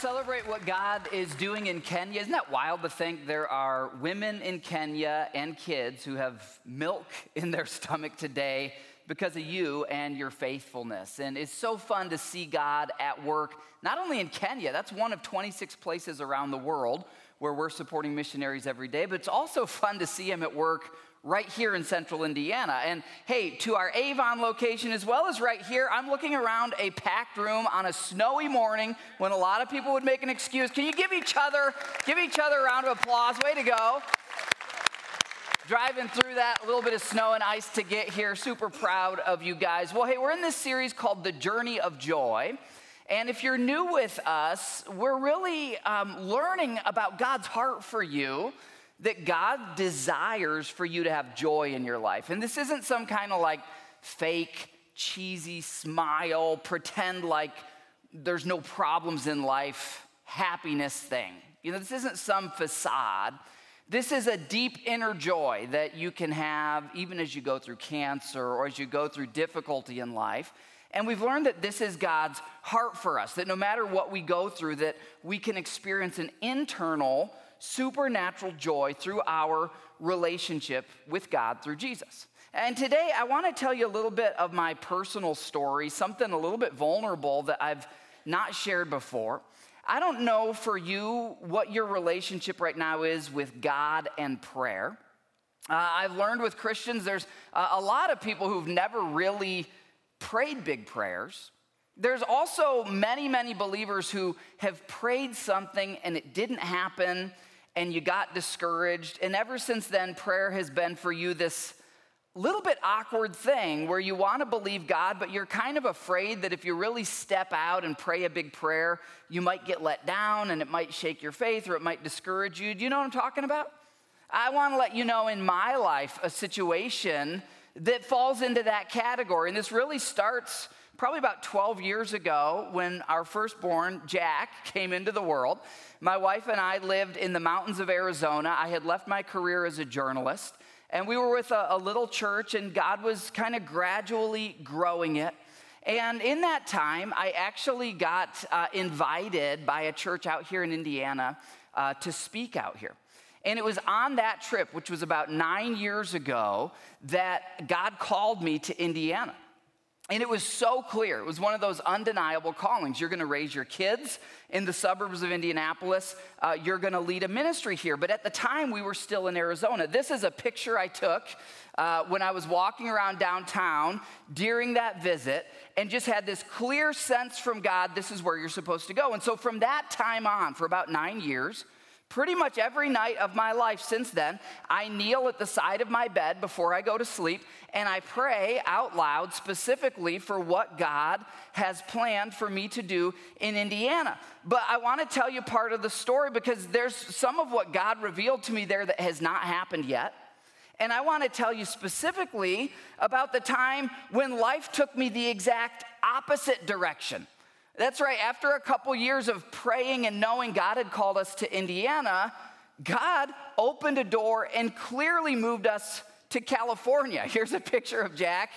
Celebrate what God is doing in Kenya. Isn't that wild to think there are women in Kenya and kids who have milk in their stomach today because of you and your faithfulness? And it's so fun to see God at work, not only in Kenya, that's one of 26 places around the world where we're supporting missionaries every day, but it's also fun to see Him at work right here in central Indiana. And hey, to our Avon location as well as right here, I'm looking around a packed room on a snowy morning when a lot of people would make an excuse. Can you give each other, give each other a round of applause? Way to go. Driving through that little bit of snow and ice to get here. Super proud of you guys. Well, hey, we're in this series called The Journey of Joy. And if you're new with us, we're really um, learning about God's heart for you that God desires for you to have joy in your life. And this isn't some kind of like fake, cheesy smile, pretend like there's no problems in life, happiness thing. You know, this isn't some facade. This is a deep inner joy that you can have even as you go through cancer or as you go through difficulty in life. And we've learned that this is God's heart for us, that no matter what we go through, that we can experience an internal supernatural joy through our relationship with God through Jesus. And today I want to tell you a little bit of my personal story, something a little bit vulnerable that I've not shared before. I don't know for you what your relationship right now is with God and prayer. Uh, I've learned with Christians, there's uh, a lot of people who've never really prayed big prayers. There's also many, many believers who have prayed something and it didn't happen and you got discouraged. And ever since then, prayer has been for you this little bit awkward thing where you want to believe God, but you're kind of afraid that if you really step out and pray a big prayer, you might get let down and it might shake your faith or it might discourage you. Do you know what I'm talking about? I want to let you know in my life a situation that falls into that category. And this really starts probably about 12 years ago when our firstborn, Jack, came into the world. My wife and I lived in the mountains of Arizona. I had left my career as a journalist, and we were with a, a little church, and God was kind of gradually growing it. And in that time, I actually got uh, invited by a church out here in Indiana uh, to speak out here. And it was on that trip, which was about nine years ago, that God called me to Indiana. And it was so clear. It was one of those undeniable callings. You're going to raise your kids in the suburbs of Indianapolis. Uh, you're going to lead a ministry here. But at the time, we were still in Arizona. This is a picture I took uh, when I was walking around downtown during that visit and just had this clear sense from God this is where you're supposed to go. And so from that time on, for about nine years, Pretty much every night of my life since then, I kneel at the side of my bed before I go to sleep and I pray out loud specifically for what God has planned for me to do in Indiana. But I want to tell you part of the story because there's some of what God revealed to me there that has not happened yet. And I want to tell you specifically about the time when life took me the exact opposite direction. That's right, after a couple years of praying and knowing God had called us to Indiana, God opened a door and clearly moved us to California. Here's a picture of Jack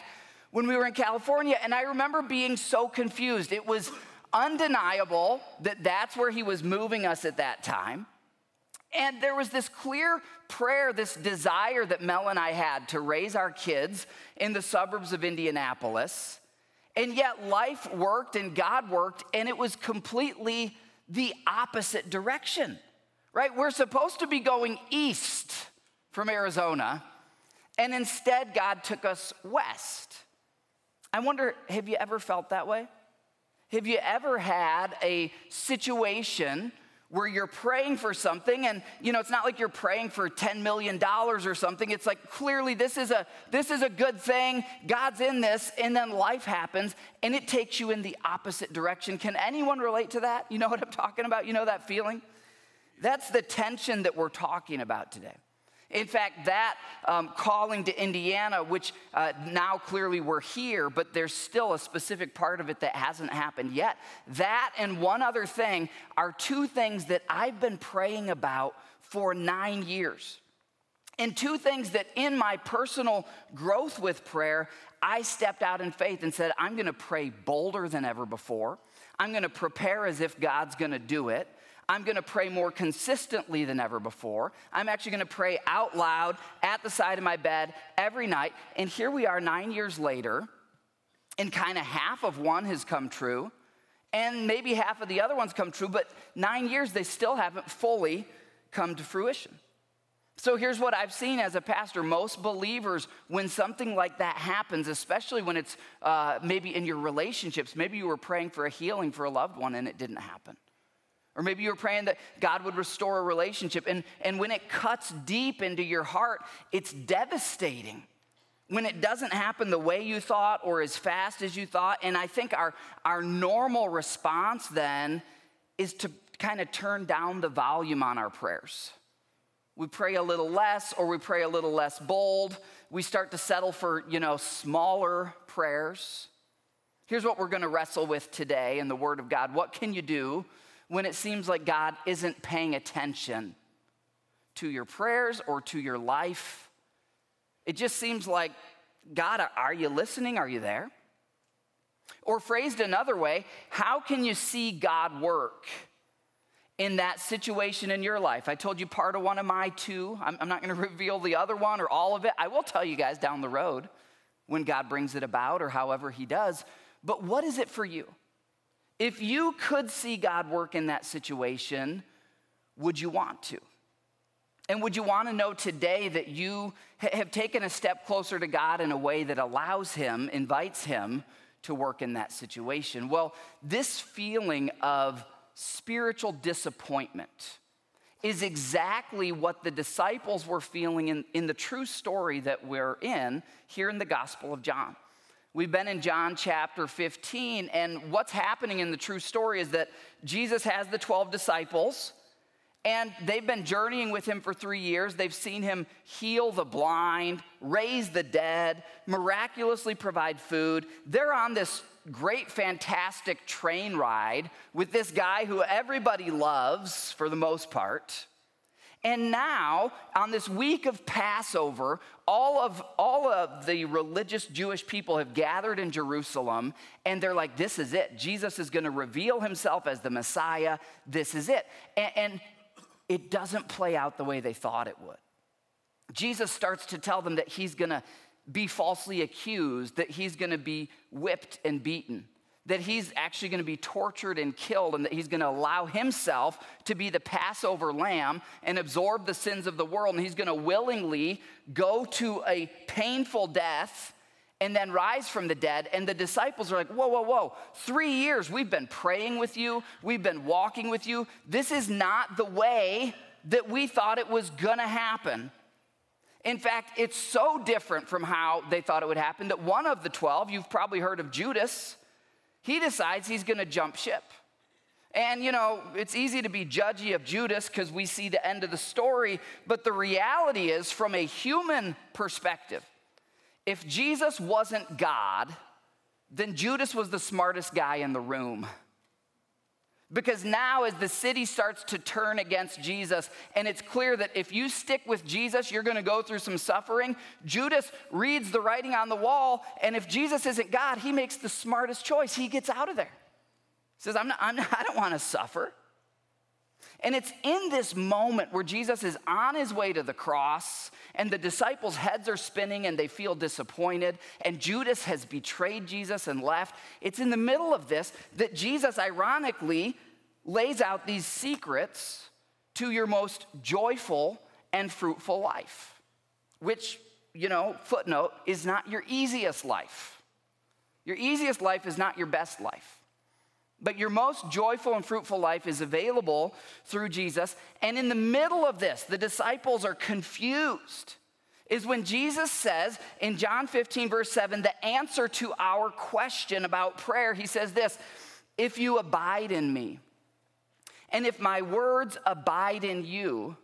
when we were in California, and I remember being so confused. It was undeniable that that's where he was moving us at that time. And there was this clear prayer, this desire that Mel and I had to raise our kids in the suburbs of Indianapolis. And yet life worked and God worked, and it was completely the opposite direction, right? We're supposed to be going east from Arizona, and instead God took us west. I wonder, have you ever felt that way? Have you ever had a situation where you're praying for something and you know it's not like you're praying for 10 million dollars or something. It's like clearly this is a this is a good thing. God's in this. And then life happens and it takes you in the opposite direction. Can anyone relate to that? You know what i'm talking about? You know that feeling? That's the tension that we're talking about today in fact, that um, calling to Indiana, which uh, now clearly we're here, but there's still a specific part of it that hasn't happened yet. That and one other thing are two things that I've been praying about for nine years. And two things that in my personal growth with prayer, I stepped out in faith and said, I'm gonna pray bolder than ever before. I'm gonna prepare as if God's gonna do it. I'm going to pray more consistently than ever before. I'm actually going to pray out loud at the side of my bed every night. And here we are nine years later, and kind of half of one has come true, and maybe half of the other ones come true, but nine years they still haven't fully come to fruition. So here's what I've seen as a pastor. Most believers, when something like that happens, especially when it's uh, maybe in your relationships, maybe you were praying for a healing for a loved one and it didn't happen. Or maybe you were praying that God would restore a relationship. And, and when it cuts deep into your heart, it's devastating. When it doesn't happen the way you thought or as fast as you thought. And I think our, our normal response then is to kind of turn down the volume on our prayers. We pray a little less or we pray a little less bold. We start to settle for, you know, smaller prayers. Here's what we're going to wrestle with today in the Word of God. What can you do when it seems like God isn't paying attention to your prayers or to your life. It just seems like, God, are you listening? Are you there? Or phrased another way, how can you see God work in that situation in your life? I told you part of one of my two. I'm, not going to reveal the other one or all of it. I will tell you guys down the road when God brings it about or however He does. But what is it for you? If you could see God work in that situation, would you want to? And would you want to know today that you have taken a step closer to God in a way that allows Him, invites Him to work in that situation? Well, this feeling of spiritual disappointment is exactly what the disciples were feeling in, in the true story that we're in here in the Gospel of John. We've been in John chapter 15, and what's happening in the true story is that Jesus has the 12 disciples, and they've been journeying with him for three years. They've seen him heal the blind, raise the dead, miraculously provide food. They're on this great, fantastic train ride with this guy who everybody loves for the most part. And now, on this week of Passover, all of, all of the religious Jewish people have gathered in Jerusalem, and they're like, This is it. Jesus is going to reveal himself as the Messiah. This is it. And, and it doesn't play out the way they thought it would. Jesus starts to tell them that he's going to be falsely accused, that he's going to be whipped and beaten that he's actually going to be tortured and killed and that he's going to allow himself to be the Passover lamb and absorb the sins of the world. And he's going to willingly go to a painful death and then rise from the dead. And the disciples are like, whoa, whoa, whoa. Three years we've been praying with you, we've been walking with you. This is not the way that we thought it was going to happen. In fact, it's so different from how they thought it would happen that one of the 12, you've probably heard of Judas, he decides he's going to jump ship. And you know, it's easy to be judgy of Judas because we see the end of the story, but the reality is, from a human perspective, if Jesus wasn't God, then Judas was the smartest guy in the room. Because now, as the city starts to turn against Jesus, and it's clear that if you stick with Jesus, you're to go through some suffering. Judas reads the writing on the wall, and if Jesus isn't God, he makes the smartest choice. He gets out of there. He says, I'm not, I'm not, I don't want to suffer. And it's in this moment where Jesus is on his way to the cross, and the disciples' heads are spinning and they feel disappointed, and Judas has betrayed Jesus and left. It's in the middle of this that Jesus, ironically, lays out these secrets to your most joyful and fruitful life, which, you know, footnote, is not your easiest life. Your easiest life is not your best life. But your most joyful and fruitful life is available through Jesus. And in the middle of this, the disciples are confused. Is when Jesus says in John 15, verse 7, the answer to our question about prayer, he says this If you abide in me, and if my words abide in you,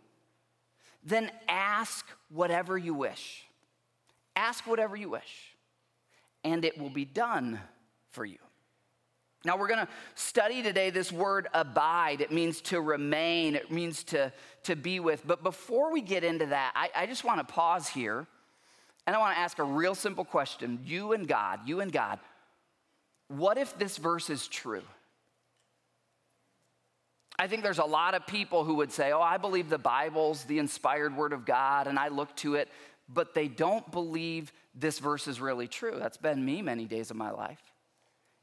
then ask whatever you wish. Ask whatever you wish, and it will be done for you. Now, we're going to study today this word abide. It means to remain, it means to, to be with. But before we get into that, I, I just want to pause here and I want to ask a real simple question. You and God, you and God, what if this verse is true? I think there's a lot of people who would say, Oh, I believe the Bible's the inspired word of God, and I look to it, but they don't believe this verse is really true. That's been me many days of my life.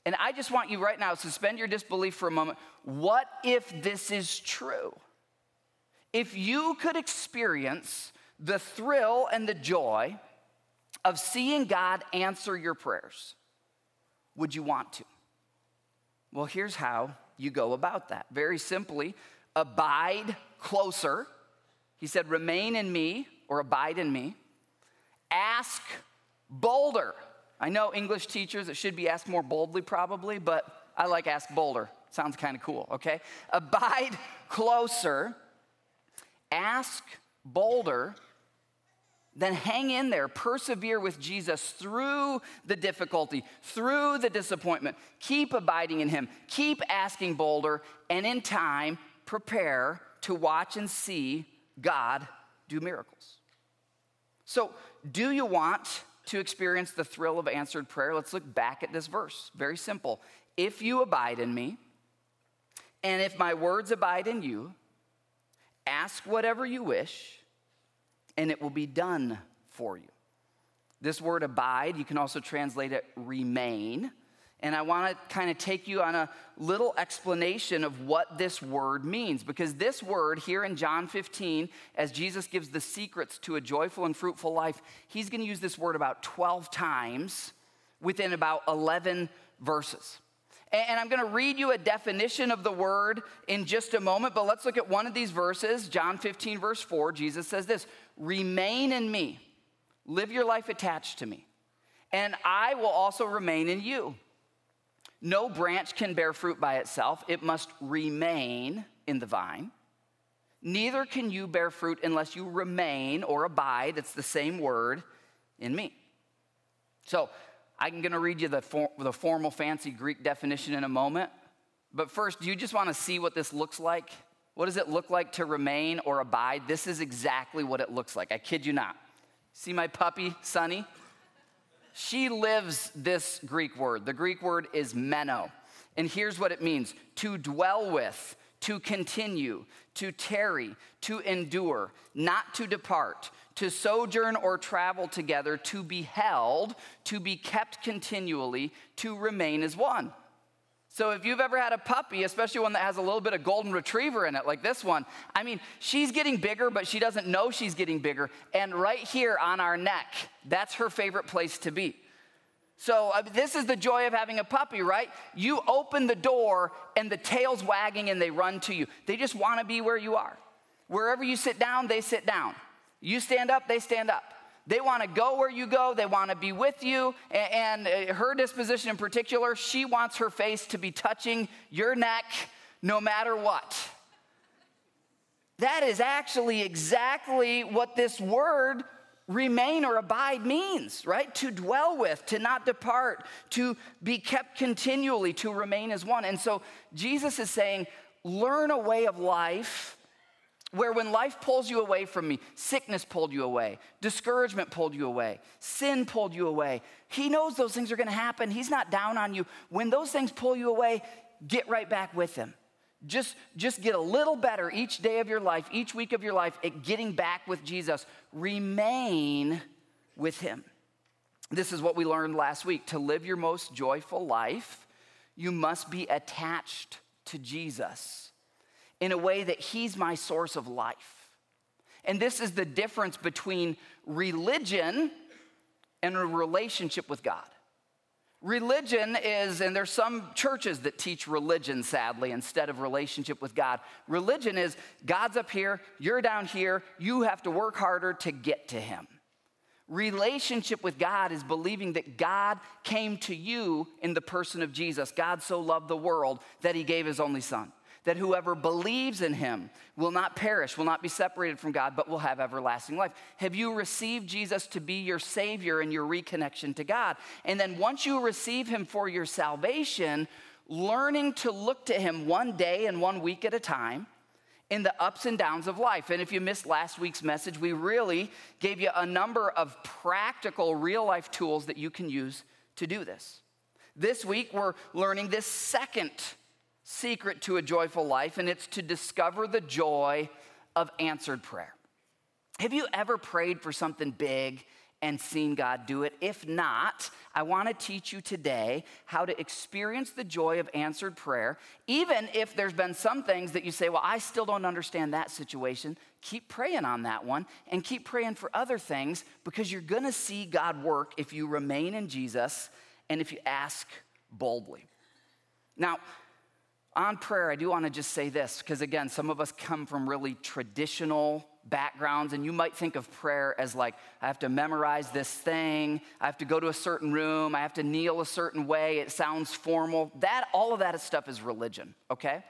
And I just want you right now, suspend your disbelief for a moment. What if this is true? If you could experience the thrill and the joy of seeing God answer your prayers, would you want to? Well, here's how you go about that. Very simply, abide closer. He said, remain in me or abide in me. Ask bolder. I know English teachers, it should be asked more boldly probably, but I like ask bolder. Sounds kind of cool, okay? Abide closer. Ask bolder then hang in there, persevere with Jesus through the difficulty, through the disappointment. Keep abiding in Him, keep asking bolder, and in time, prepare to watch and see God do miracles. So, do you want to experience the thrill of answered prayer? Let's look back at this verse. Very simple. If you abide in me, and if my words abide in you, ask whatever you wish and it will be done for you. This word abide, you can also translate it remain. And I want to kind of take you on a little explanation of what this word means. Because this word here in John 15, as Jesus gives the secrets to a joyful and fruitful life, he's going to use this word about 12 times within about 11 verses. And I'm going to read you a definition of the word in just a moment, but let's look at one of these verses. John 15, verse 4, Jesus says this Remain in me, live your life attached to me, and I will also remain in you. No branch can bear fruit by itself, it must remain in the vine. Neither can you bear fruit unless you remain or abide, it's the same word, in me. So, I'm going to read you the, for, the formal, fancy Greek definition in a moment. But first, do you just want to see what this looks like? What does it look like to remain or abide? This is exactly what it looks like. I kid you not. See my puppy, Sunny? She lives this Greek word. The Greek word is meno. And here's what it means to dwell with, to continue, to tarry, to endure, not to depart, to sojourn or travel together, to be held, to be kept continually, to remain as one. So if you've ever had a puppy, especially one that has a little bit of golden retriever in it, like this one, I mean, she's getting bigger, but she doesn't know she's getting bigger. And right here on our neck, that's her favorite place to be. So, uh, this is the joy of having a puppy, right? You open the door and the tail's wagging and they run to you. They just want to be where you are. Wherever you sit down, they sit down. You stand up, they stand up. They want to go where you go, they want to be with you. And, uh, her disposition in particular, she wants her face to be touching your neck no matter what. That is actually exactly what this word remain or abide means, right? To dwell with, to not depart, to be kept continually, to remain as one. And so Jesus is saying, learn a way of life where when life pulls you away from me, sickness pulled you away, discouragement pulled you away, sin pulled you away. He knows those things are going to happen. He's not down on you. When those things pull you away, get right back with him. Just, just get a little better each day of your life, each week of your life at getting back with Jesus. Remain with him. This is what we learned last week. To live your most joyful life, you must be attached to Jesus in a way that He's my source of life. And this is the difference between religion and a relationship with God. Religion is, and there's some churches that teach religion, sadly, instead of relationship with God. Religion is God's up here, you're down here, you have to work harder to get to Him. Relationship with God is believing that God came to you in the person of Jesus. God so loved the world that He gave His only Son that whoever believes in him will not perish, will not be separated from God, but will have everlasting life. Have you received Jesus to be your Savior and your reconnection to God? And then once you receive him for your salvation, learning to look to him one day and one week at a time in the ups and downs of life. And if you missed last week's message, we really gave you a number of practical, real life tools that you can use to do this. This week, we're learning this second secret to a joyful life, and it's to discover the joy of answered prayer. Have you ever prayed for something big and seen God do it? If not, I want to teach you today how to experience the joy of answered prayer, even if there's been some things that you say, Well, I still don't understand that situation. Keep praying on that one and keep praying for other things because you're going to see God work if you remain in Jesus and if you ask boldly. Now, on prayer, I do want to just say this, because again, some of us come from really traditional backgrounds, and you might think of prayer as like, I have to memorize this thing, I have to go to a certain room, I have to kneel a certain way, it sounds formal. That, all of that stuff is religion, okay?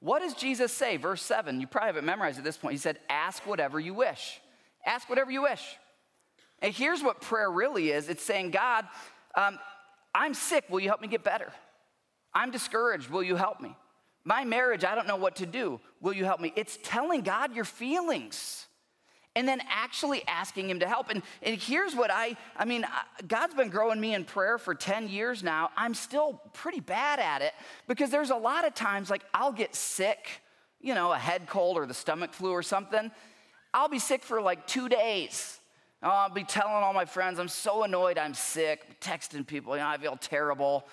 What does Jesus say? Verse 7, you probably haven't memorized at this point. He said, Ask whatever you wish. Ask whatever you wish. And here's what prayer really is it's saying, God, um, I'm sick, will you help me get better? I'm discouraged. Will you help me? My marriage, I don't know what to do. Will you help me? It's telling God your feelings and then actually asking Him to help. And, and here's what I I mean, God's been growing me in prayer for 10 years now. I'm still pretty bad at it because there's a lot of times like I'll get sick, you know, a head cold or the stomach flu or something. I'll be sick for like two days. I'll be telling all my friends, I'm so annoyed I'm sick, texting people, you know, I feel terrible.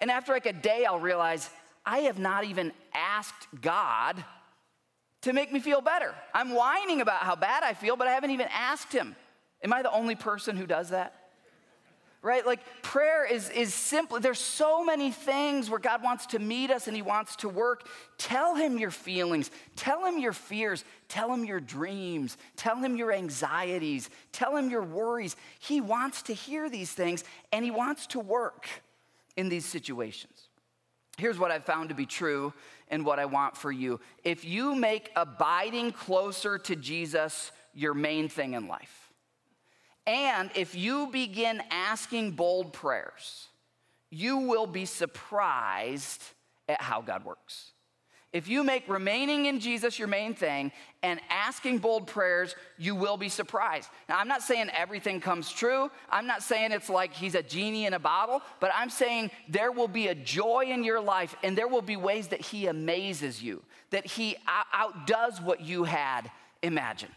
And after like a day, I'll realize I have not even asked God to make me feel better. I'm whining about how bad I feel, but I haven't even asked Him. Am I the only person who does that? Right? Like prayer is, is simply, there's so many things where God wants to meet us and He wants to work. Tell Him your feelings, tell Him your fears, tell Him your dreams, tell Him your anxieties, tell Him your worries. He wants to hear these things and He wants to work in these situations. Here's what I've found to be true and what I want for you. If you make abiding closer to Jesus your main thing in life, and if you begin asking bold prayers, you will be surprised at how God works. If you make remaining in Jesus your main thing and asking bold prayers, you will be surprised. Now, I'm not saying everything comes true. I'm not saying it's like he's a genie in a bottle, but I'm saying there will be a joy in your life and there will be ways that he amazes you, that he outdoes what you had imagined.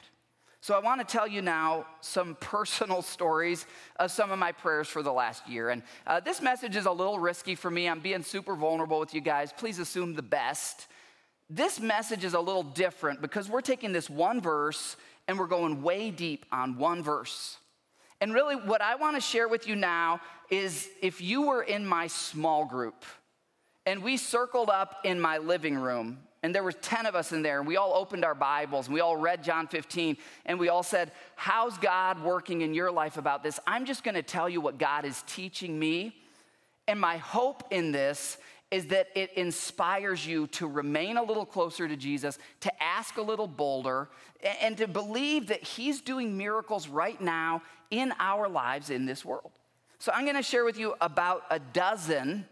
So, I want to tell you now some personal stories of some of my prayers for the last year. And uh, this message is a little risky for me. I'm being super vulnerable with you guys. Please assume the best. This message is a little different because we're taking this one verse and we're going way deep on one verse. And really, what I want to share with you now is if you were in my small group and we circled up in my living room, and there were 10 of us in there, and we all opened our Bibles and we all read John 15, and we all said, How's God working in your life about this? I'm just going to tell you what God is teaching me. And my hope in this is that it inspires you to remain a little closer to Jesus, to ask a little bolder, and to believe that He's doing miracles right now in our lives in this world. So, I'm gonna share with you about a dozen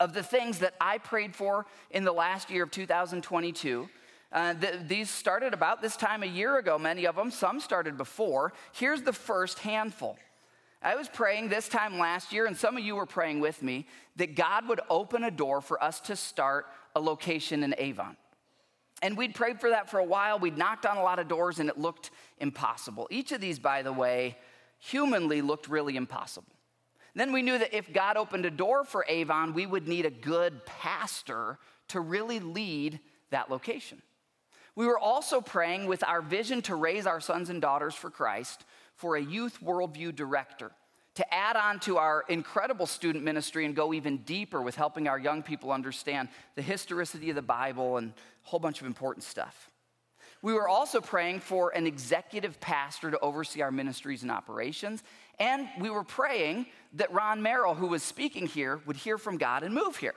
of the things that I prayed for in the last year of 2022. Uh, th- these started about this time a year ago, many of them. Some started before. Here's the first handful. I was praying this time last year, and some of you were praying with me, that God would open a door for us to start a location in Avon. And we'd prayed for that for a while. We'd knocked on a lot of doors, and it looked impossible. Each of these, by the way, humanly looked really impossible. Then we knew that if God opened a door for Avon, we would need a good pastor to really lead that location. We were also praying with our vision to raise our sons and daughters for Christ for a youth worldview director to add on to our incredible student ministry and go even deeper with helping our young people understand the historicity of the Bible and a whole bunch of important stuff. We were also praying for an executive pastor to oversee our ministries and operations. And we were praying that Ron Merrill, who was speaking here, would hear from God and move here.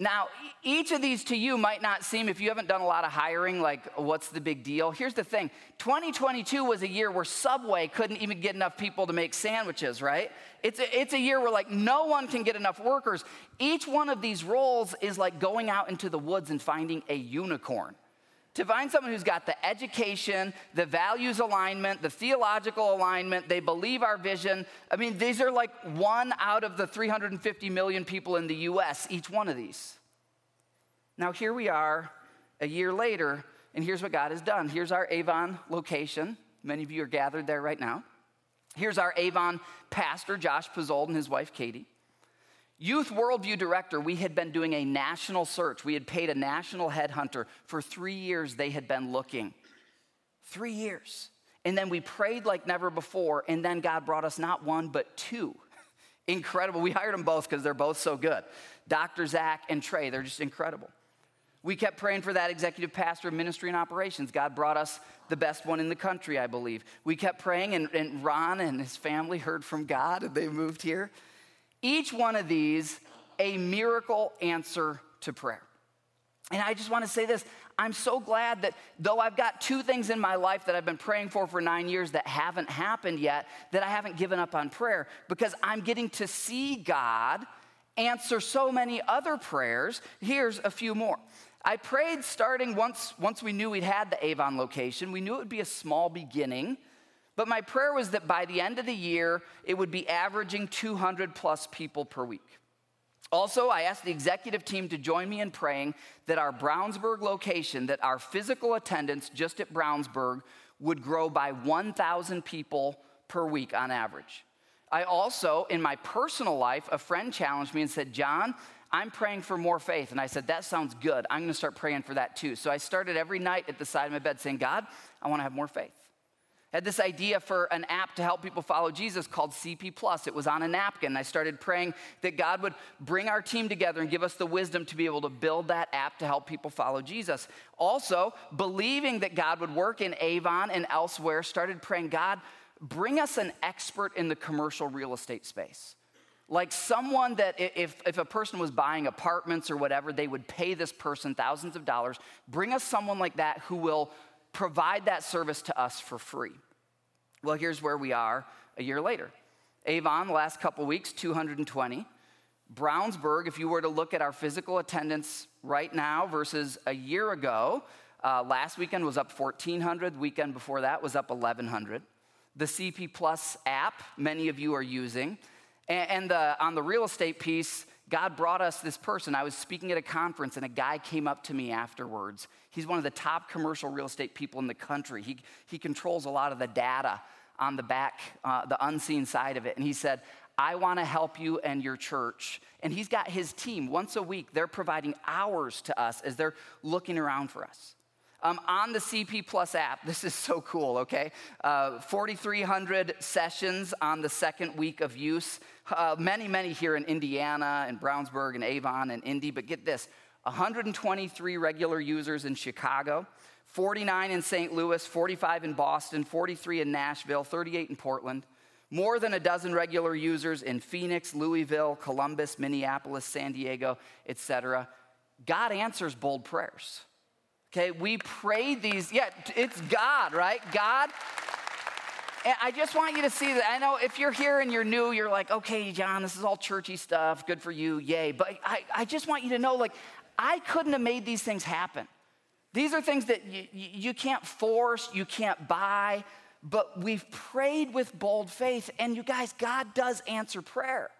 Now, each of these to you might not seem, if you haven't done a lot of hiring, like what's the big deal? Here's the thing 2022 was a year where Subway couldn't even get enough people to make sandwiches, right? It's a, it's a year where like no one can get enough workers. Each one of these roles is like going out into the woods and finding a unicorn. To find someone who's got the education, the values alignment, the theological alignment, they believe our vision. I mean, these are like one out of the 350 million people in the US, each one of these. Now, here we are a year later, and here's what God has done. Here's our Avon location. Many of you are gathered there right now. Here's our Avon pastor, Josh Pizzold, and his wife, Katie. Youth Worldview Director, we had been doing a national search. We had paid a national headhunter. For three years, they had been looking. Three years. And then we prayed like never before, and then God brought us not one, but two. Incredible. We hired them both because they're both so good. Dr. Zach and Trey, they're just incredible. We kept praying for that executive pastor of ministry and operations. God brought us the best one in the country, I believe. We kept praying, and, and Ron and his family heard from God, and they moved here. Each one of these, a miracle answer to prayer. And I just want to say this I'm so glad that though I've got two things in my life that I've been praying for for nine years that haven't happened yet, that I haven't given up on prayer because I'm getting to see God answer so many other prayers. Here's a few more. I prayed starting once, once we knew we'd had the Avon location. We knew it would be a small beginning. But my prayer was that by the end of the year, it would be averaging 200 plus people per week. Also, I asked the executive team to join me in praying that our Brownsburg location, that our physical attendance just at Brownsburg would grow by 1,000 people per week on average. I also, in my personal life, a friend challenged me and said, John, I'm praying for more faith. And I said, That sounds good. I'm gonna start praying for that too. So I started every night at the side of my bed saying, God, I wanna have more faith had this idea for an app to help people follow Jesus called CP Plus. It was on a napkin. I started praying that God would bring our team together and give us the wisdom to be able to build that app to help people follow Jesus. Also, believing that God would work in Avon and elsewhere, started praying, God, bring us an expert in the commercial real estate space. Like someone that if, if a person was buying apartments or whatever, they would pay this person thousands of dollars. Bring us someone like that who will provide that service to us for free. Well, here's where we are a year later. Avon, the last couple weeks, 220. Brownsburg, if you were to look at our physical attendance right now versus a year ago, uh, last weekend was up 1,400. The weekend before that was up 1,100. The CP Plus app, many of you are using. And, and the, on the real estate piece, God brought us this person. I was speaking at a conference, and a guy came up to me afterwards. He's one of the top commercial real estate people in the country. He, he controls a lot of the data on the back, uh, the unseen side of it. And he said, I want to help you and your church. And he's got his team once a week. They're providing hours to us as they're looking around for us. Um, on the CP Plus app, this is so cool, okay? Uh, 4,300 sessions on the second week of use. Uh, many, many here in Indiana and Brownsburg and Avon and Indy, but get this 123 regular users in Chicago, 49 in St. Louis, 45 in Boston, 43 in Nashville, 38 in Portland. More than a dozen regular users in Phoenix, Louisville, Columbus, Minneapolis, San Diego, etc. God answers bold prayers. Okay, we prayed these, yeah, it's God, right? God. I just want you to see that. I know if you're here and you're new, you're like, okay, John, this is all churchy stuff, good for you, yay. But I, I just want you to know, like, I couldn't have made these things happen. These are things that you, you can't force, you can't buy, but we've prayed with bold faith. And you guys, God does answer prayer.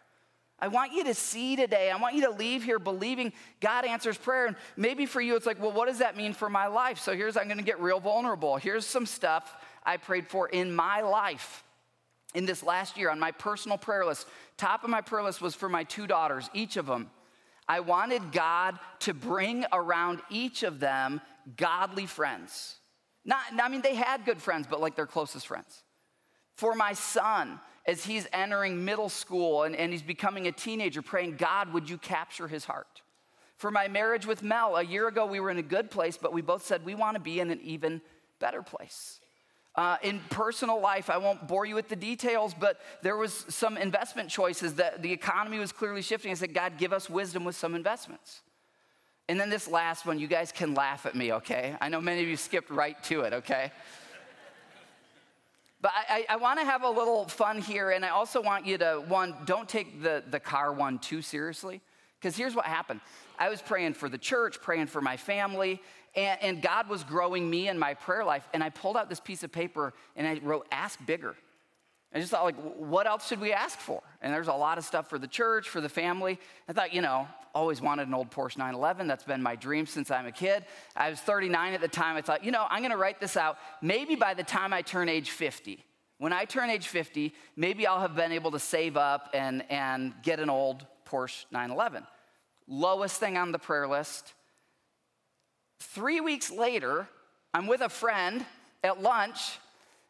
I want you to see today, I want you to leave here believing God answers prayer. And maybe for you, it's like, well, what does that mean for my life? So here's, I'm gonna get real vulnerable. Here's some stuff I prayed for in my life in this last year on my personal prayer list. Top of my prayer list was for my two daughters, each of them. I wanted God to bring around each of them godly friends. Not, I mean, they had good friends, but like their closest friends For my son, as he's entering middle school and, and he's becoming a teenager, praying, God, would you capture his heart? For my marriage with Mel, a year ago we were in a good place, but we both said we want to be in an even better place. Uh, in personal life, I won't bore you with the details, but there was some investment choices that the economy was clearly shifting. I said, God, give us wisdom with some investments. And then this last one, you guys can laugh at me, okay? I know many of you skipped right to it, okay? But I, I, want to have a little fun here, and I also want you to, one, don't take the, the car one too seriously, because here's what happened. I was praying for the church, praying for my family, and, and God was growing me in my prayer life. And I pulled out this piece of paper and I wrote, Ask bigger. I just thought, like, what else should we ask for? And there's a lot of stuff for the church, for the family. I thought, you know, always wanted an old Porsche 911. That's been my dream since I'm a kid. I was 39 at the time. I thought, you know, I'm going to write this out. Maybe by the time I turn age 50, when I turn age 50, maybe I'll have been able to save up and, and get an old Porsche 911. Lowest thing on the prayer list. Three weeks later, I'm with a friend at lunch,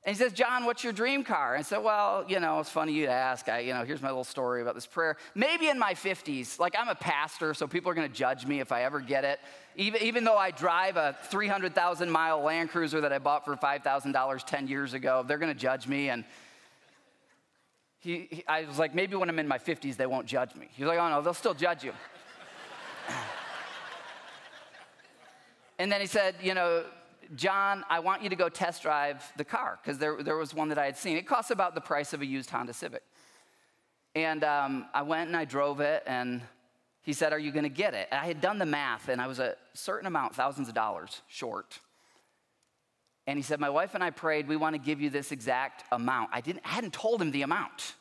and he says, John, what's your dream car? And I said, Well, you know, it's funny you to ask. I, you know, here's my little story about this prayer. Maybe in my 50s, like I'm a pastor, so people are gonna judge me if I ever get it. Even, even though I drive a 300,000 mile Land Cruiser that I bought for $5,000 10 years ago, they're gonna judge me. And he, he, I was like, Maybe when I'm in my 50s, they won't judge me. He's like, Oh no, they'll still judge you. And then he said, You know, John, I want you to go test drive the car because there, there was one that I had seen. It costs about the price of a used Honda Civic. And um, I went and I drove it, and he said, Are you going to get it? And I had done the math, and I was a certain amount, thousands of dollars short. And he said, My wife and I prayed, we want to give you this exact amount. I, didn't, I hadn't told him the amount,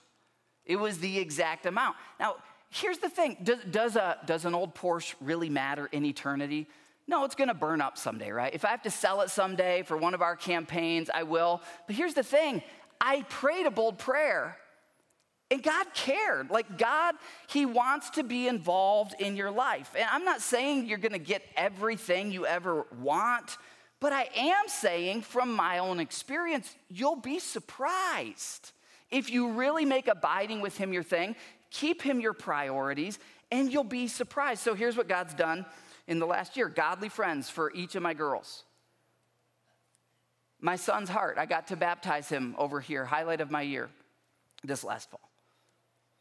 it was the exact amount. Now, here's the thing does, does, a, does an old Porsche really matter in eternity? No, it's gonna burn up someday, right? If I have to sell it someday for one of our campaigns, I will. But here's the thing I prayed a bold prayer. And God cared. Like, God, He wants to be involved in your life. And I'm not saying you're gonna get everything you ever want, but I am saying from my own experience, you'll be surprised. If you really make abiding with Him your thing, keep Him your priorities, and you'll be surprised. So here's what God's done in the last year godly friends for each of my girls. My son's heart, I got to baptize him over here, highlight of my year, this last fall.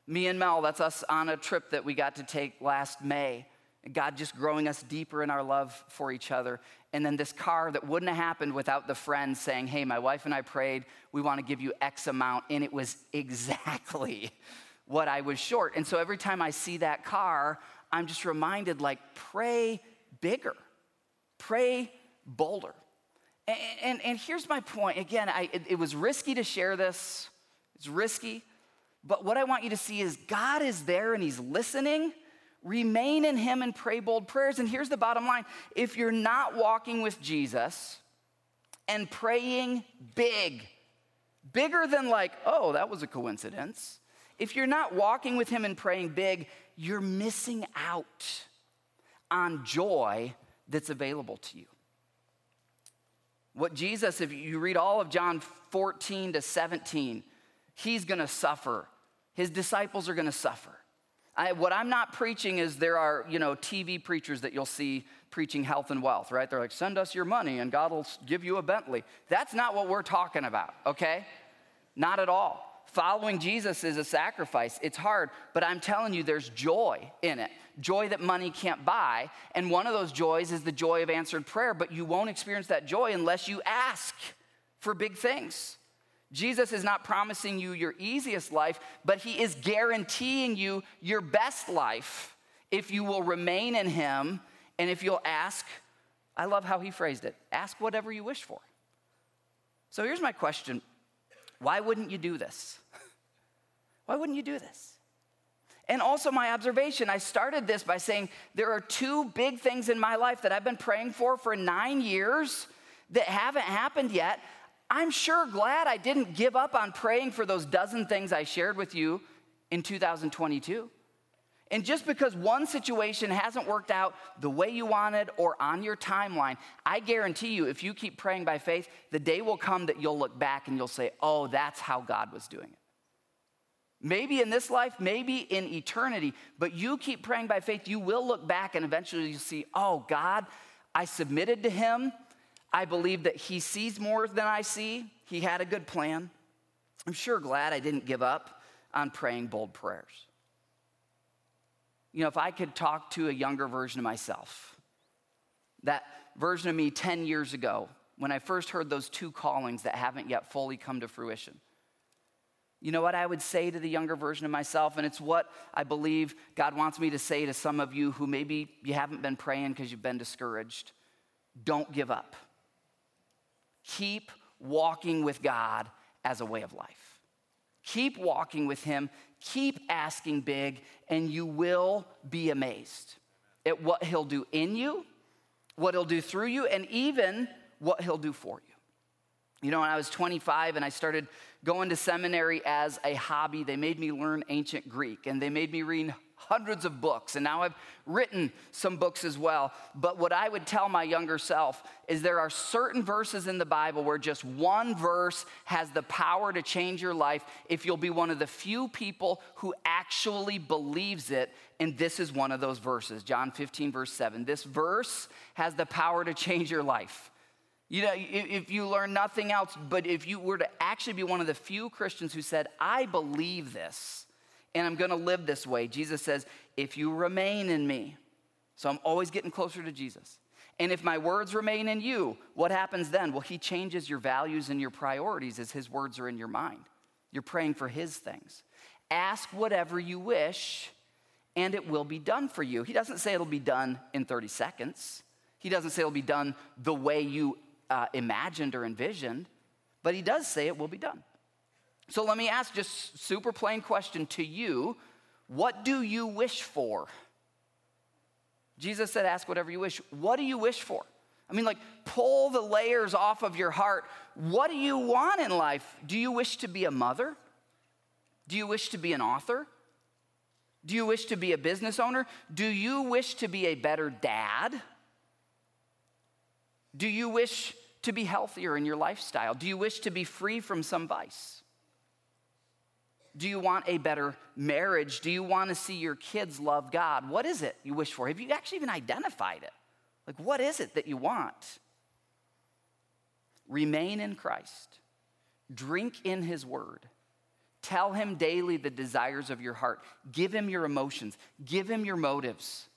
Me and Mel, that's us on a trip that we got to take last May. God just growing us deeper in our love for each other. And then this car that wouldn't have happened without the friends saying, Hey, my wife and I prayed, we want to give you X amount. And it was exactly what I was short. And so every time I see that car, I'm just reminded like, pray bigger, pray bolder. And, and, and here's my point. Again, I, it, it was risky to share this, it's risky. But what I want you to see is God is there and He's listening. Remain in Him and pray bold prayers. And here's the bottom line if you're not walking with Jesus and praying big, bigger than like, oh, that was a coincidence, if you're not walking with Him and praying big, you're missing out on joy that's available to you. What Jesus, if you read all of John 14 to 17, he's gonna suffer. His disciples are gonna suffer. I, what I'm not preaching is there are, you know, TV preachers that you'll see preaching health and wealth, right? They're like, send us your money and God will give you a Bentley. That's not what we're talking about, okay? Not at all. Following Jesus is a sacrifice. It's hard, but I'm telling you, there's joy in it. Joy that money can't buy. And one of those joys is the joy of answered prayer, but you won't experience that joy unless you ask for big things. Jesus is not promising you your easiest life, but he is guaranteeing you your best life if you will remain in him and if you'll ask. I love how he phrased it ask whatever you wish for. So here's my question why wouldn't you do this? Why wouldn't you do this? And also, my observation I started this by saying there are two big things in my life that I've been praying for for nine years that haven't happened yet. I'm sure glad I didn't give up on praying for those dozen things I shared with you in 2022. And just because one situation hasn't worked out the way you wanted or on your timeline, I guarantee you, if you keep praying by faith, the day will come that you'll look back and you'll say, oh, that's how God was doing it. Maybe in this life, maybe in eternity, but you keep praying by faith, you will look back and eventually you'll see, oh, God, I submitted to Him. I believe that He sees more than I see. He had a good plan. I'm sure glad I didn't give up on praying bold prayers. You know, if I could talk to a younger version of myself, that version of me 10 years ago, when I first heard those two callings that haven't yet fully come to fruition, you know what I would say to the younger version of myself? And it's what I believe God wants me to say to some of you who maybe you haven't been praying because you've been discouraged. Don't give up. Keep walking with God as a way of life. Keep walking with Him Keep asking big, and you will be amazed at what He'll do in you, what He'll do through you, and even what He'll do for you. You know, when I was 25 and I started going to seminary as a hobby, they made me learn ancient Greek and they made me read hundreds of books, and now I've written some books as well. But what I would tell my younger self is there are certain verses in the Bible where just one verse has the power to change your life if you'll be one of the few people who actually believes it. And this is one of those verses, John 15, verse 7. This verse has the power to change your life. You know, if you learn nothing else, but if you were to actually be one of the few Christians who said, I believe this, and I'm gonna live this way. Jesus says, if you remain in me, so I'm always getting closer to Jesus. And if my words remain in you, what happens then? Well, he changes your values and your priorities as his words are in your mind. You're praying for his things. Ask whatever you wish, and it will be done for you. He doesn't say it'll be done in 30 seconds, he doesn't say it'll be done the way you uh, imagined or envisioned, but he does say it will be done. So let me ask just super plain question to you. What do you wish for? Jesus said, ask whatever you wish. What do you wish for? I mean, like, pull the layers off of your heart. What do you want in life? Do you wish to be a mother? Do you wish to be an author? Do you wish to be a business owner? Do you wish to be a better dad? Do you wish to be healthier in your lifestyle? Do you wish to be free from some vice? Do you want a better marriage? Do you want to see your kids love God? What is it you wish for? Have you actually even identified it? Like, what is it that you want? Remain in Christ, drink in His word. Tell him daily the desires of your heart. Give him your emotions. Give him your motives.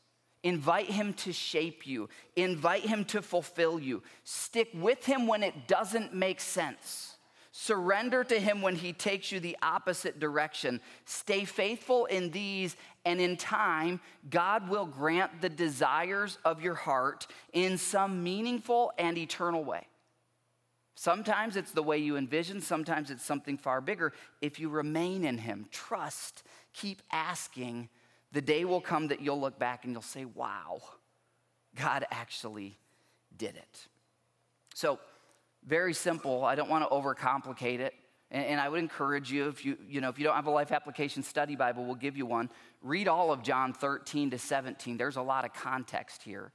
Invite him to shape you. Invite him to fulfill you. Stick with him when it doesn't make sense. Surrender to Him when He takes you the opposite direction. Stay faithful in these, and in time, God will grant the desires of your heart in some meaningful and eternal way. Sometimes it's the way you envision, sometimes it's something far bigger. If you remain in Him, trust, keep asking, the day will come that you'll look back and you'll say, wow, God actually did it. So, very simple. I don't want to overcomplicate it. And, and, I would encourage you, if you, you know, if you don't have a life application study Bible, we'll give you one. Read all of John 13 to 17. There's a lot of context here.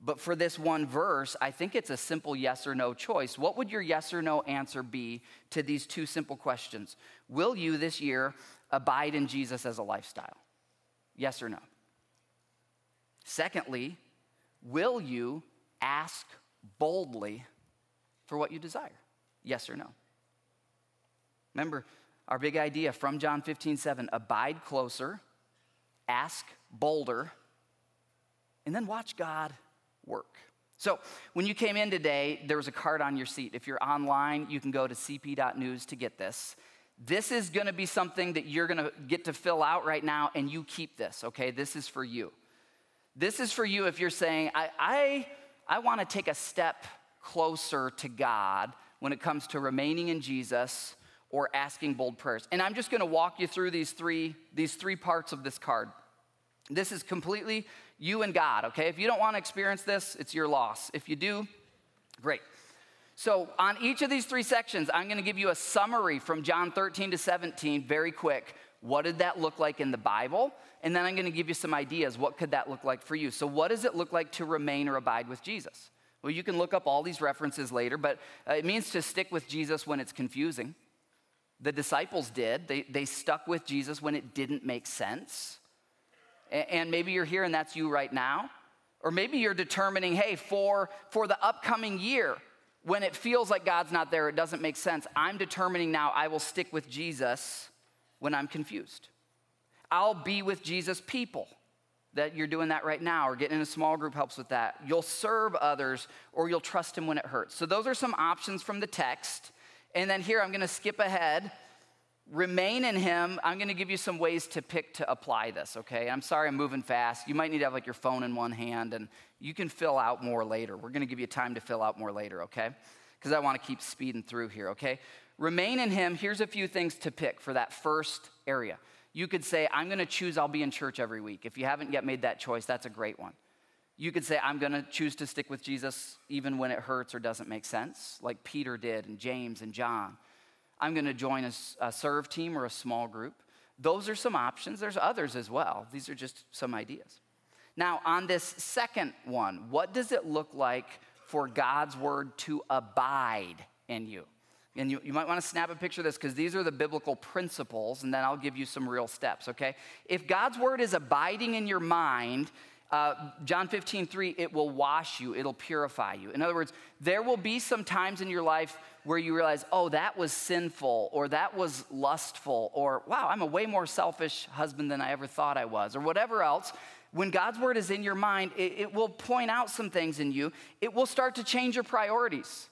But for this one verse, I think it's a simple yes or no choice. What would your yes or no answer be to these two simple questions? Will you this year abide in Jesus as a lifestyle? Yes or no? Secondly, will you ask boldly for what you desire? Yes or no? Remember our big idea from John 15, 7 abide closer, ask bolder, and then watch God work. So, when you came in today, there was a card on your seat. If you're online, you can go to cp.news to get this. This is gonna be something that you're gonna get to fill out right now, and you keep this, okay? This is for you. This is for you if you're saying, I, I, I wanna take a step closer to God when it comes to remaining in Jesus or asking bold prayers. And I'm just going to walk you through these three these three parts of this card. This is completely you and God, okay? If you don't want to experience this, it's your loss. If you do, great. So, on each of these three sections, I'm going to give you a summary from John 13 to 17, very quick. What did that look like in the Bible? And then I'm going to give you some ideas. What could that look like for you? So, what does it look like to remain or abide with Jesus? Well, you can look up all these references later, but uh, it means to stick with Jesus when it's confusing. The disciples did. They, they stuck with Jesus when it didn't make sense. And maybe you're here and that's you right now. Or maybe you're determining, hey, for, for the upcoming year, when it feels like God's not there, it doesn't make sense, I'm determining now I will stick with Jesus when I'm confused. I'll be with Jesus' people. That you're doing that right now, or getting in a small group helps with that. You'll serve others, or you'll trust Him when it hurts. So, those are some options from the text. And then here, I'm going to skip ahead remain in him i'm going to give you some ways to pick to apply this okay? I'm sorry i'm moving fast. You might need to have like your phone in one hand and you can fill out more later. We're going to give you time to fill out more later okay? Because i want to keep speeding through here okay? Remain in him. Here's a few things to pick for that first area. You could say i'm going to choose i'll be in church every week. If you haven't yet made that choice that's a great one. You could say i'm going to choose to stick with jesus even when it hurts or doesn't make sense like peter did and james and john I'm going to join a, a serve team or a small group. Those are some options. There's others as well. These are just some ideas. Now, on this second one, what does it look like for God's word to abide in you? And you, you might want to snap a picture of this because these are the biblical principles, and then I'll give you some real steps, okay? If God's word is abiding in your mind, uh, John 15, 3, it will wash you, it'll purify you. In other words, there will be some times in your life where you realize, oh, that was sinful, or that was lustful, or wow, I'm a way more selfish husband than I ever thought I was, or whatever else. When God's word is in your mind, it, it will point out some things in you. It will start to change your priorities.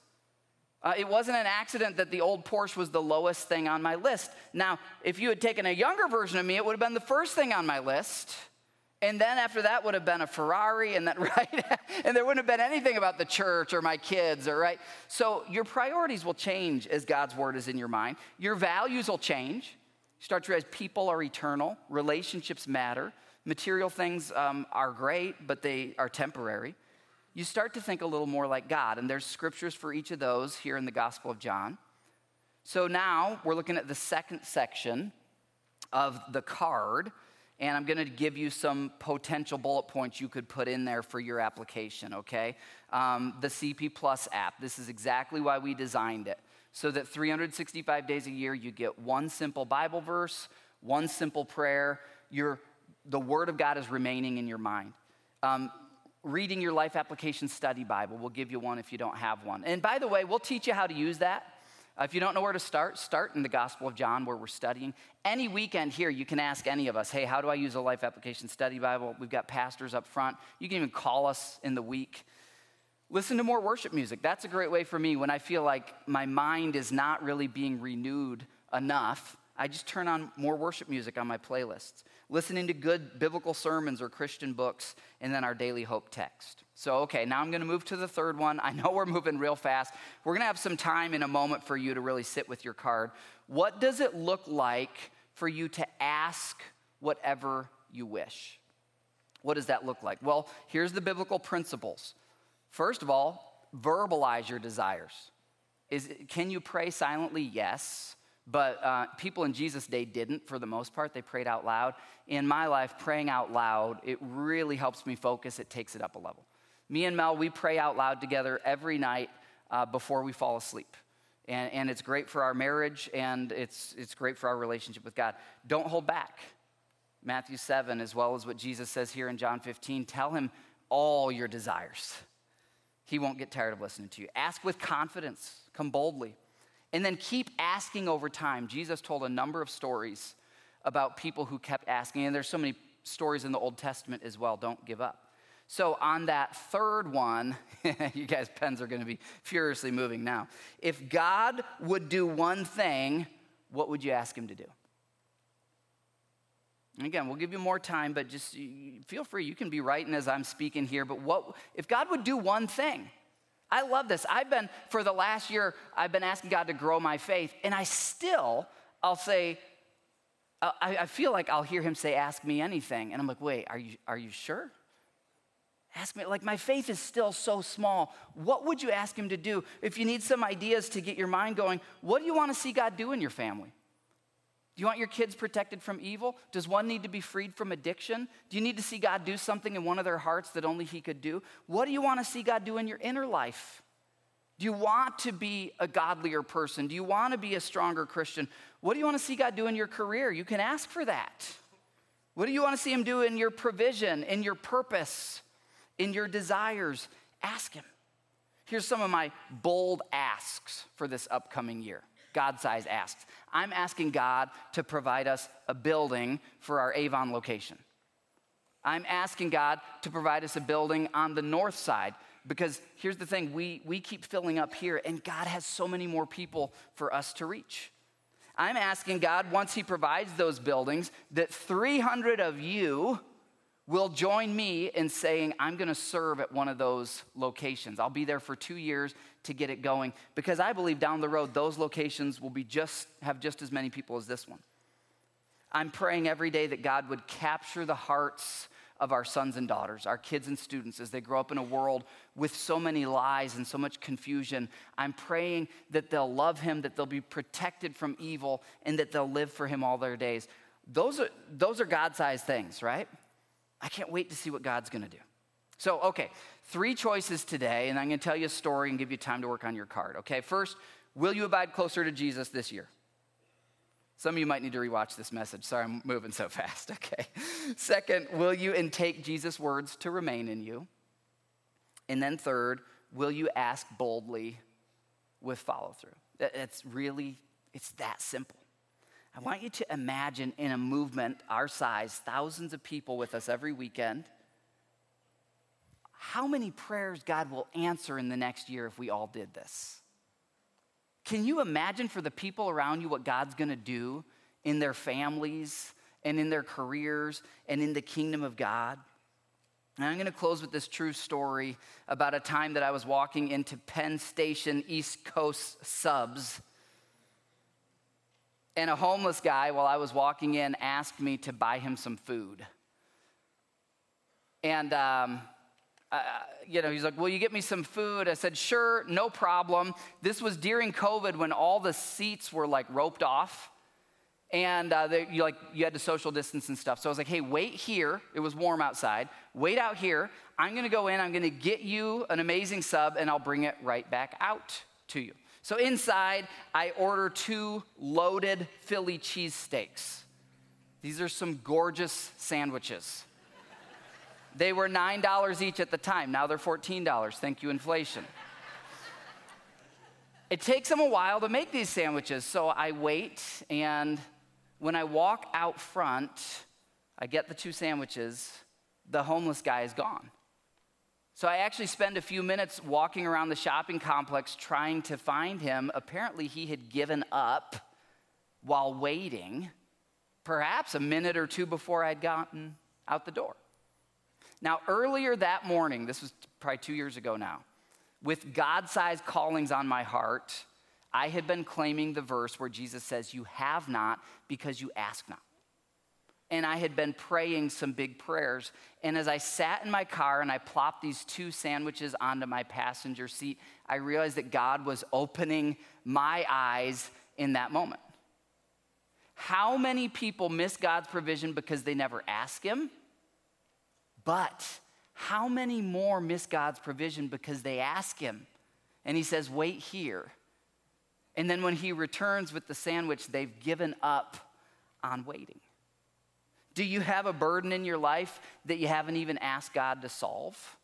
Uh, it wasn't an accident that the old Porsche was the lowest thing on my list. Now, if you had taken a younger version of me, it would have been the first thing on my list. And then after that would have been a Ferrari, and then right, and there wouldn't have been anything about the church or my kids, or right. So your priorities will change as God's word is in your mind. Your values will change. You start to realize people are eternal, relationships matter, material things um, are great, but they are temporary. You start to think a little more like God, and there's scriptures for each of those here in the Gospel of John. So now we're looking at the second section of the card and I'm going to give you some potential bullet points you could put in there for your application, okay? Um, the CP Plus app, this is exactly why we designed it. So that 365 days a year, you get one simple Bible verse, one simple prayer. Your, the Word of God is remaining in your mind. Um, reading your life application study Bible, we'll give you one if you don't have one. And by the way, we'll teach you how to use that. Uh, if you don't know where to start, start in the Gospel of John where we're studying. Any weekend here, you can ask any of us, hey, how do I use a life application study Bible? We've got pastors up front. You can even call us in the week. Listen to more worship music. That's a great way for me when I feel like my mind is not really being renewed enough. I just turn on more worship music on my playlists listening to good biblical sermons or Christian books, and then our daily hope text. So, okay, now I'm going to move to the third one. I know we're moving real fast. We're going to have some time in a moment for you to really sit with your card. What does it look like for you to ask whatever you wish? What does that look like? Well, here's the biblical principles. First of all, verbalize your desires. Is, can you pray silently? Yes. But uh, people in Jesus' day didn't for the most part. They prayed out loud. In my life, praying out loud, it really helps me focus. It takes it up a level. Me and Mel, we pray out loud together every night uh, before we fall asleep. And, and it's great for our marriage and it's, it's great for our relationship with God. Don't hold back. Matthew 7, as well as what Jesus says here in John 15, tell him all your desires. He won't get tired of listening to you. Ask with confidence, come boldly. And then keep asking over time. Jesus told a number of stories about people who kept asking, and there's so many stories in the Old Testament as well. Don't give up. So, on that third one, you guys' pens are going to be furiously moving now. If God would do one thing, what would you ask him to do? Again, we'll give you more time, but just feel free. You can be writing as I'm speaking here. But what if God would do one thing? I love this. I've been, for the last year, I've been asking God to grow my faith, and I still, I'll say, uh, I, I feel like I'll hear him say, Ask me anything. And I'm like, Wait, are you, are you sure? Ask me, like, my faith is still so small. What would you ask him to do? If you need some ideas to get your mind going, what do you want to see God do in your family? Do you want your kids protected from evil? Does one need to be freed from addiction? Do you need to see God do something in one of their hearts that only He could do? What do you want to see God do in your inner life? Do you want to be a godlier person? Do you want to be a stronger Christian? What do you want to see God do in your career? You can ask for that. What do you want to see Him do in your provision, in your purpose, in your desires? Ask Him. Here's some of my bold asks for this upcoming year. God size asks. I'm asking God to provide us a building for our Avon location. I'm asking God to provide us a building on the north side because here's the thing we, we keep filling up here, and God has so many more people for us to reach. I'm asking God, once He provides those buildings, that 300 of you will join me in saying, I'm going to serve at one of those locations. I'll be there for two years to get it going because I believe down the road, those locations will be just, have just as many people as this one. I'm praying every day that God would capture the hearts of our sons and daughters, our kids and students, as they grow up in a world with so many lies and so much confusion. I'm praying that they'll love Him, that they'll be protected from evil, and that they'll live for Him all their days. Those are, those are God sized things, right? I can't wait to see what God's gonna do. So, okay, three choices today, and I'm gonna tell you a story and give you time to work on your card, okay? First, will you abide closer to Jesus this year? Some of you might need to rewatch this message. Sorry, I'm moving so fast. Okay. Second, will you intake Jesus' words to remain in you? And then third, will you ask boldly with follow through? It's really, it's that simple. I want you to imagine in a movement our size, thousands of people with us every weekend, how many prayers God will answer in the next year if we all did this. Can you imagine for the people around you what God's gonna do in their families and in their careers and in the kingdom of God? And I'm gonna close with this true story about a time that I was walking into Penn Station East Coast subs. And a homeless guy, while I was walking in, asked me to buy him some food. And um, uh, you know, he's like, Will you get me some food? I said, Sure, no problem. This was during COVID when all the seats were like roped off. And uh, they, you like you had to social distance and stuff. So I was like, "Hey, wait here. It was warm outside. Wait out here. I'm going to go in. I'm going to get you an amazing sub, and I'll bring it right back out to you." So inside, I order two loaded Philly cheesesteaks. These are some gorgeous sandwiches. They were $9 each at the time. Now they're $14. Thank you, inflation. it takes them a while to make these sandwiches, so I wait, and when I walk out front, I get the two sandwiches, the homeless guy is gone. So I actually spend a few minutes walking around the shopping complex trying to find him. Apparently, he had given up while waiting, perhaps a minute or two before I'd gotten out the door. Now, earlier that morning, this was probably two years ago now, with God sized callings on my heart, I had been claiming the verse where Jesus says, You have not because you ask not. And I had been praying some big prayers. And as I sat in my car and I plopped these two sandwiches onto my passenger seat, I realized that God was opening my eyes in that moment. How many people miss God's provision because they never ask Him? But how many more miss God's provision because they ask Him? And He says, Wait here. And then when He returns with the sandwich, they've given up on waiting. Do you have a burden in your life that you haven't even asked God to solve?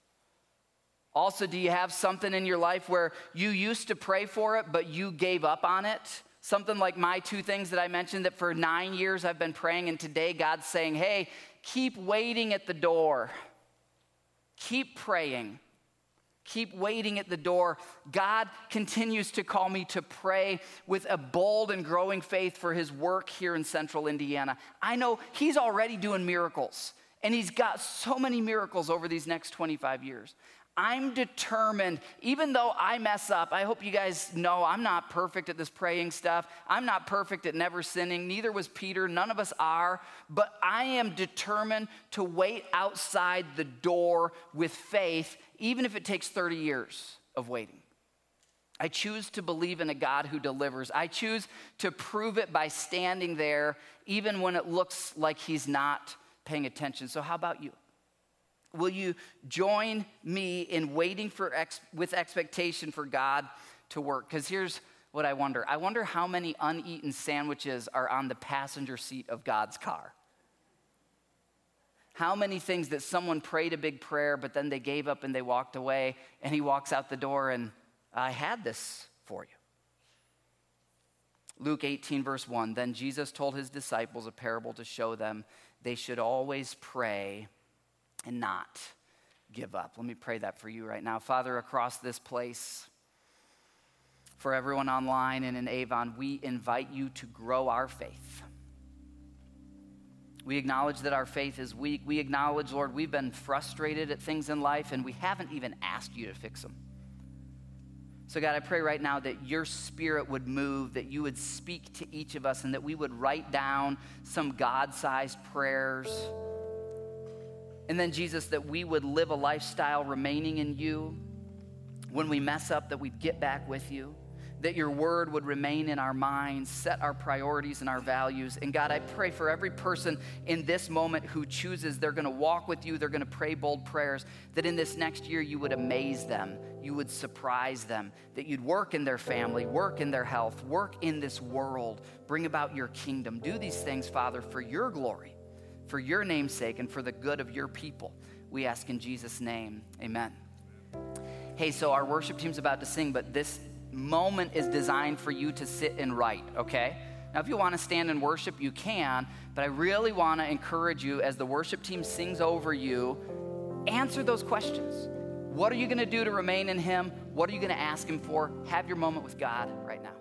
Also, do you have something in your life where you used to pray for it, but you gave up on it? Something like my two things that I mentioned that for nine years I've been praying, and today God's saying, Hey, keep waiting at the door. Keep praying. Keep waiting at the door. God continues to call me to pray with a bold and growing faith for his work here in central Indiana. I know he's already doing miracles, and he's got so many miracles over these next 25 years. I'm determined, even though I mess up, I hope you guys know I'm not perfect at this praying stuff. I'm not perfect at never sinning. Neither was Peter. None of us are. But I am determined to wait outside the door with faith, even if it takes 30 years of waiting. I choose to believe in a God who delivers. I choose to prove it by standing there, even when it looks like He's not paying attention. So, how about you? Will you join me in waiting for ex- with expectation for God to work? Because here's what I wonder I wonder how many uneaten sandwiches are on the passenger seat of God's car. How many things that someone prayed a big prayer, but then they gave up and they walked away, and he walks out the door and I had this for you. Luke 18, verse 1 Then Jesus told his disciples a parable to show them they should always pray and not give up. Let me pray that for you right now. Father, across this place, for everyone online and in Avon, we invite you to grow our faith. We acknowledge that our faith is weak. We acknowledge, Lord, we've been frustrated at things in life and we haven't even asked you to fix them. So, God, I pray right now that your spirit would move, that you would speak to each of us, and that we would write down some God sized prayers. And then, Jesus, that we would live a lifestyle remaining in you. When we mess up, that we'd get back with you that your word would remain in our minds, set our priorities and our values. And God, I pray for every person in this moment who chooses they're going to walk with you, they're going to pray bold prayers, that in this next year you would amaze them, you would surprise them, that you'd work in their family, work in their health, work in this world, bring about your kingdom. Do these things, Father, for your glory, for your name's sake, and for the good of your people. We ask in Jesus' name. Amen. Hey, so our worship team's about to sing, but this moment is designed for you to sit and write, okay? Now, if you want to stand and worship, you can, but I really want to encourage you as the worship team sings over you, answer those questions. What are you going to do to remain in Him? What are you going to ask Him for? Have your moment with God right now.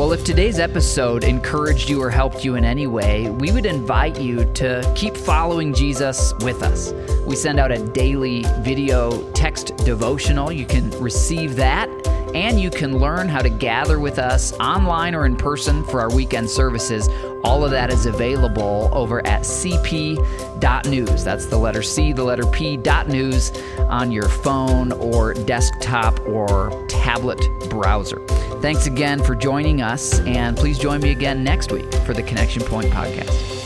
Well, if today's episode encouraged you or helped you in any way, we would invite you to keep following Jesus with us. We send out a daily video text devotional. You can receive that and you can learn how to gather with us online or in person for our weekend services. All of that is available over at cp.news. That's the letter C, the letter P, dot news on your phone or desktop or tablet browser. Thanks again for joining us, and please join me again next week for the Connection Point podcast.